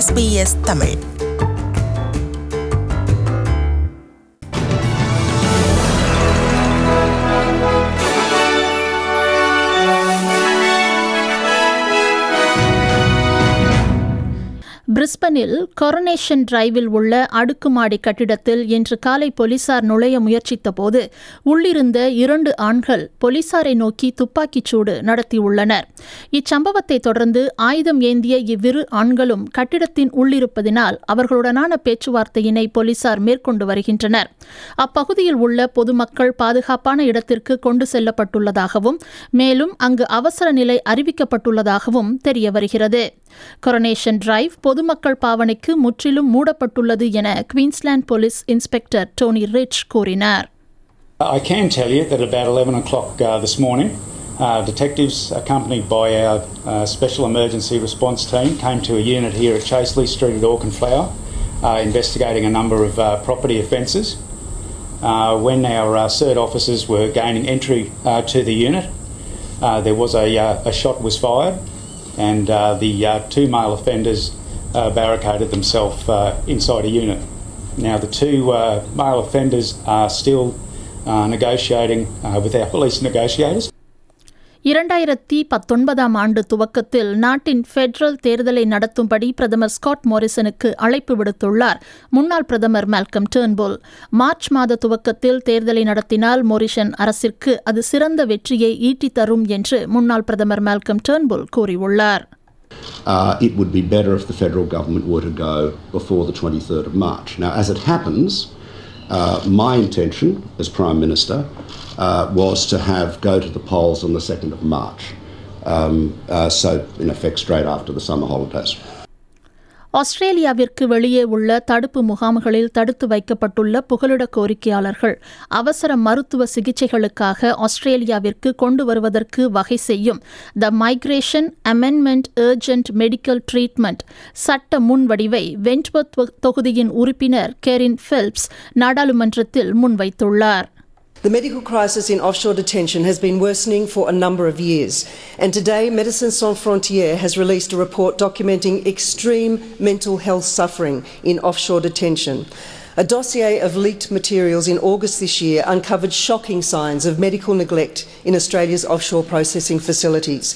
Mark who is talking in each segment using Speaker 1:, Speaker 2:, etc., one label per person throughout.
Speaker 1: SBS Tamil
Speaker 2: பிரிஸ்பனில் Coronation டிரைவில் உள்ள அடுக்குமாடி கட்டிடத்தில் இன்று காலை போலீசார் நுழைய முயற்சித்தபோது உள்ளிருந்த இரண்டு ஆண்கள் போலீசாரை நோக்கி துப்பாக்கிச் சூடு நடத்தியுள்ளனர். இச்சம்பவத்தை தொடர்ந்து ஆயுதம் ஏந்திய இவ்விரு ஆண்களும் கட்டிடத்தின் உள்ளிருப்பதினால் அவர்களுடனான பேச்சுவார்த்தையினை போலீசார் மேற்கொண்டு வருகின்றனர். அப்பகுதியில் உள்ள பொதுமக்கள் பாதுகாப்பான இடத்திற்கு கொண்டு செல்லப்பட்டுள்ளதாகவும் மேலும் அங்கு அவசர நிலை அறிவிக்கப்பட்டுள்ளதாகவும் தெரிய வருகிறது கொரோனேஷன் டிரைவ் பொது பொதுமக்கள் பாவனைக்கு முற்றிலும் மூடப்பட்டுள்ளது என Queensland police inspector Tony Rich கூறினார்
Speaker 3: I can tell you that about 11 o'clock uh, this morning, uh, detectives accompanied by our uh, special emergency response team came to a unit here at Chaseley Street at Auchenflower, uh, investigating a number of uh, property offences. Uh, when our uh, CERT officers were gaining entry uh, to the unit, uh, there was a, uh, a shot was fired, and uh, the uh, two male offenders uh, barricaded themselves uh, inside a unit. Now, the two uh, male offenders are still uh, negotiating uh, with our police negotiators.
Speaker 2: இரண்டாயிரத்தி பத்தொன்பதாம் ஆண்டு துவக்கத்தில் நாட்டின் federal தேர்தலை நடத்தும்படி பிரதமர் Scott மோரிசனுக்கு அழைப்பு விடுத்துள்ளார் முன்னாள் பிரதமர் மேல்கம் டேர்ன்போல் மார்ச் மாத துவக்கத்தில் தேர்தலை நடத்தினால் மோரிசன் அரசிற்கு அது சிறந்த வெற்றியை ஈட்டித்தரும் என்று முன்னாள் பிரதமர் மேல்கம் டேர்ன்போல் கூறியுள்ளார்
Speaker 4: uh, it would be better if the federal government were to go before the 23rd of March. Now, as it happens, uh, my intention as Prime Minister uh, was to have go to the polls on the 2nd of March. Um, uh, so, in effect, straight after the summer holidays.
Speaker 2: ஆஸ்திரேலியாவிற்கு வெளியே உள்ள தடுப்பு முகாம்களில் தடுத்து வைக்கப்பட்டுள்ள புகலிட கோரிக்கையாளர்கள் அவசர மருத்துவ சிகிச்சைகளுக்காக ஆஸ்திரேலியாவிற்கு கொண்டு வருவதற்கு வகை செய்யும் the migration amendment urgent medical treatment சட்ட முன்வடிவை வென்ட்வர்த் தொகுதியின் உறுப்பினர் கெரின் ஃபெல்ப்ஸ் நாடாளுமன்றத்தில் முன்வைத்துள்ளார்.
Speaker 5: The medical crisis in offshore detention has been worsening for a number of years, and today Medicine Sans Frontières has released a report documenting extreme mental health suffering in offshore detention. A dossier of leaked materials in August this year uncovered shocking signs of medical neglect in Australia's offshore processing facilities.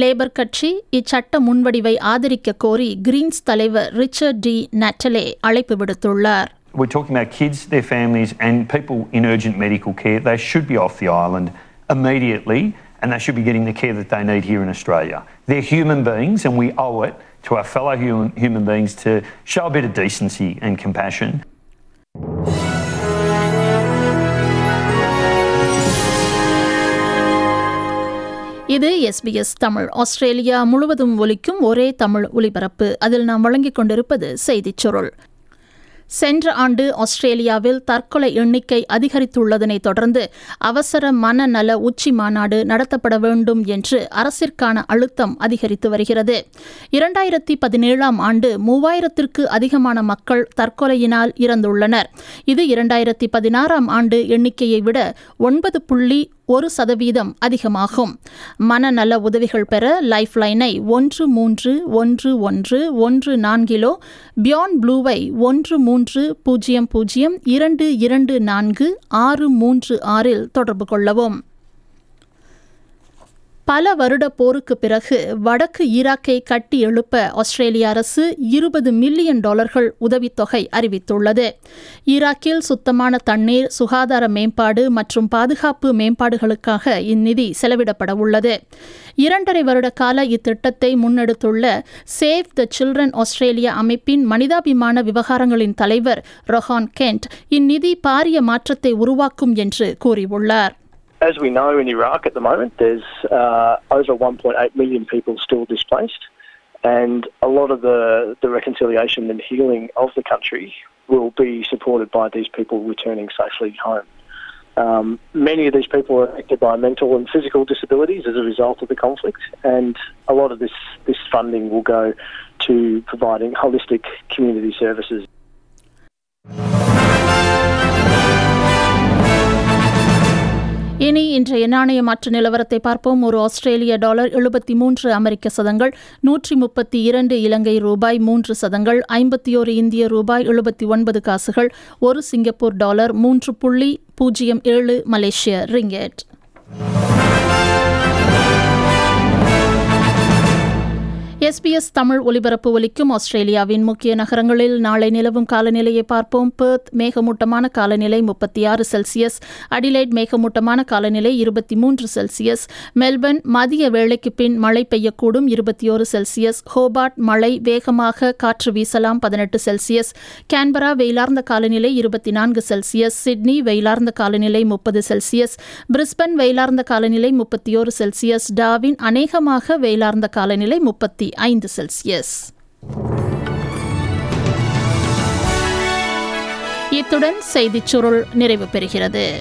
Speaker 2: Labour கட்சி இச்சட்ட முன்வடிவை ஆதரிக்க கோரி Green's தலைவர் Richard D நட்டலே அழைப்பு விடுத்துள்ளார்
Speaker 6: We're talking about kids, their families, and people in urgent medical care. They should be off the island immediately and they should be getting the care that they need here in Australia. They're human beings, and we owe it to our fellow human, human beings to show a bit of decency and compassion.
Speaker 2: இது SBS Tamil Australia முழுவதும் ஒலிக்கும் ஒரே தமிழ் ஒலிபரப்பு அதில் நாம் வழங்கிக் கொண்டிருப்பது செய்திச் சுருள் சென்ற ஆண்டு ஆஸ்திரேலியாவில் தற்கொலை எண்ணிக்கை அதிகரித்துள்ளதனை தொடர்ந்து அவசர மனநல உச்சி மாநாடு நடத்தப்பட வேண்டும் என்று அரசிற்கான அழுத்தம் அதிகரித்து வருகிறது. இரண்டாயிரத்தி பதினேழாம் ஆண்டு மூவாயிரத்திற்கு அதிகமான மக்கள் தற்கொலையினால் இறந்துள்ளனர். இது இரண்டாயிரத்தி பதினாறாம் ஆண்டு எண்ணிக்கையை விட ஒன்பது புள்ளி ஒரு சதவீதம் அதிகமாகும். மனநல உதவிகள் பெற லைஃப் லைனை ஒன்று மூன்று ஒன்று ஒன்று ஒன்று நான்கிலோ பியான் ப்ளூவை ஒன்று மூன்று பூஜ்ஜியம் பூஜ்ஜியம் இரண்டு இரண்டு நான்கு ஆறு மூன்று ஆறில் தொடர்பு கொள்ளவும். பல வருட போருக்கு பிறகு வடக்கு ஈராக்கை கட்டி எழுப்ப ஆஸ்திரேலிய அரசு இருபது மில்லியன் டாலர்கள் உதவித்தொகை அறிவித்துள்ளது. ஈராக்கில் சுத்தமான தண்ணீர் சுகாதார மேம்பாடு மற்றும் பாதுகாப்பு மேம்பாடுகளுக்காக இந்நிதி செலவிடப்பட உள்ளது. இரண்டரை வருட கால இத்திட்டத்தை முன்னெடுத்துள்ள சேவ் த சில்ட்ரன் ஆஸ்திரேலியா அமைப்பின் மனிதாபிமான விவகாரங்களின் தலைவர் ரொஹான் கென்ட் இந்நிதி பாரிய மாற்றத்தை உருவாக்கும் என்று கூறியுள்ளார்.
Speaker 7: As we know in Iraq at the moment, there's uh, over 1.8 million people still displaced, and a lot of the, the reconciliation and healing of the country will be supported by these people returning safely home. Um, many of these people are affected by mental and physical disabilities as a result of the conflict, and a lot of this, this funding will go to providing holistic community services.
Speaker 2: மணி இன்றைய நாணய மாற்று நிலவரத்தை பார்ப்போம். ஒரு ஆஸ்திரேலிய dollar எழுபத்தி மூன்று அமெரிக்க சதங்கள் நூற்றி முப்பத்தி இரண்டு இலங்கை ரூபாய் மூன்று சதங்கள் ஐம்பத்தி ஒரு இந்திய ரூபாய் எழுபத்தி ஒன்பது காசுகள் ஒரு சிங்கப்பூர் டாலர் மூன்று புள்ளி பூஜ்ஜியம் ஏழு மலேசிய ரிங்கெட். எஸ்பிஎஸ் தமிழ் ஒலிபரப்பு ஒலிக்கும் ஆஸ்திரேலியாவின் முக்கிய நகரங்களில் நாளை நிலவும் காலநிலையை பார்ப்போம். பெர்த் மேகமூட்டமான காலநிலை முப்பத்தி ஆறு செல்சியஸ். அடிலைட் மேகமூட்டமான காலநிலை இருபத்தி மூன்று செல்சியஸ். மெல்பர்ன் மதிய வேளைக்கு பின் மழை பெய்யக்கூடும் இருபத்தி ஒரு செல்சியஸ். ஹோபார்ட் மழை வேகமாக காற்று வீசலாம் பதினெட்டு செல்சியஸ். கேன்பரா வெயிலார்ந்த காலநிலை இருபத்தி நான்கு செல்சியஸ். சிட்னி வெயிலார்ந்த காலநிலை முப்பது செல்சியஸ். பிரிஸ்பன் வெயிலார்ந்த காலநிலை முப்பத்தி ஒரு செல்சியஸ். டாவின் அநேகமாக வெயிலார்ந்த காலநிலை முப்பத்தி ஐந்து செல்சியஸ். இத்துடன் செய்திச் சுருள் நிறைவு பெறுகிறது.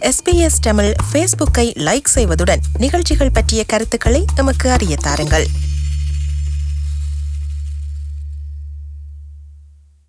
Speaker 1: எஸ்பிஎஸ் தமிழ் ஃபேஸ்புக்கை லைக் செய்வதுடன் நிகழ்ச்சிகள் பற்றிய கருத்துக்களை எமக்கு அறிய தாருங்கள்.